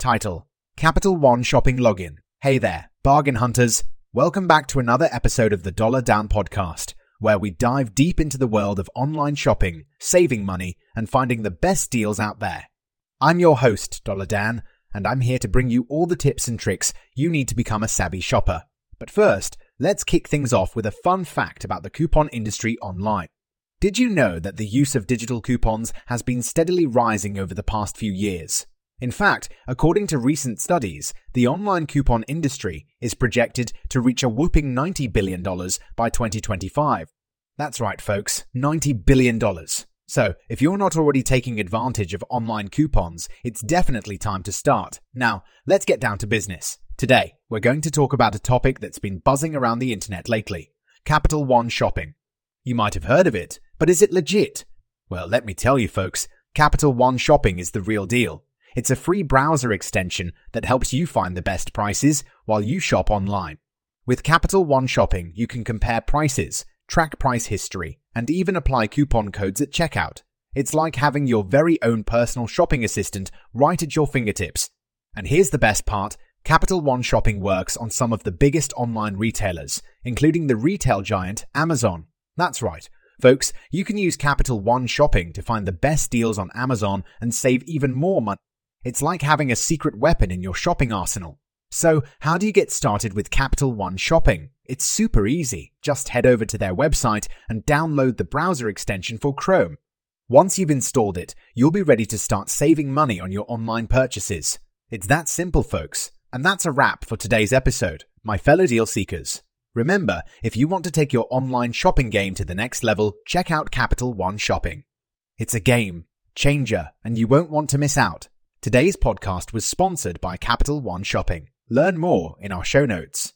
Title Capital One Shopping Login. Hey there, bargain hunters. Welcome back to another episode of the Dollar Dan Podcast, where we dive deep into the world of online shopping, saving money, and finding the best deals out there. I'm your host, Dollar Dan, and I'm here to bring you all the tips and tricks you need to become a savvy shopper. But first, let's kick things off with a fun fact about the coupon industry online. Did you know that the use of digital coupons has been steadily rising over the past few years? In fact, according to recent studies, the online coupon industry is projected to reach a whooping $90 billion by 2025. That's right, folks, $90 billion. So, if you're not already taking advantage of online coupons, it's definitely time to start. Now, let's get down to business. Today, we're going to talk about a topic that's been buzzing around the internet lately Capital One shopping. You might have heard of it, but is it legit? Well, let me tell you, folks, Capital One Shopping is the real deal. It's a free browser extension that helps you find the best prices while you shop online. With Capital One Shopping, you can compare prices, track price history, and even apply coupon codes at checkout. It's like having your very own personal shopping assistant right at your fingertips. And here's the best part Capital One Shopping works on some of the biggest online retailers, including the retail giant Amazon. That's right. Folks, you can use Capital One Shopping to find the best deals on Amazon and save even more money. It's like having a secret weapon in your shopping arsenal. So, how do you get started with Capital One Shopping? It's super easy. Just head over to their website and download the browser extension for Chrome. Once you've installed it, you'll be ready to start saving money on your online purchases. It's that simple, folks. And that's a wrap for today's episode, my fellow deal seekers. Remember, if you want to take your online shopping game to the next level, check out Capital One Shopping. It's a game, changer, and you won't want to miss out. Today's podcast was sponsored by Capital One Shopping. Learn more in our show notes.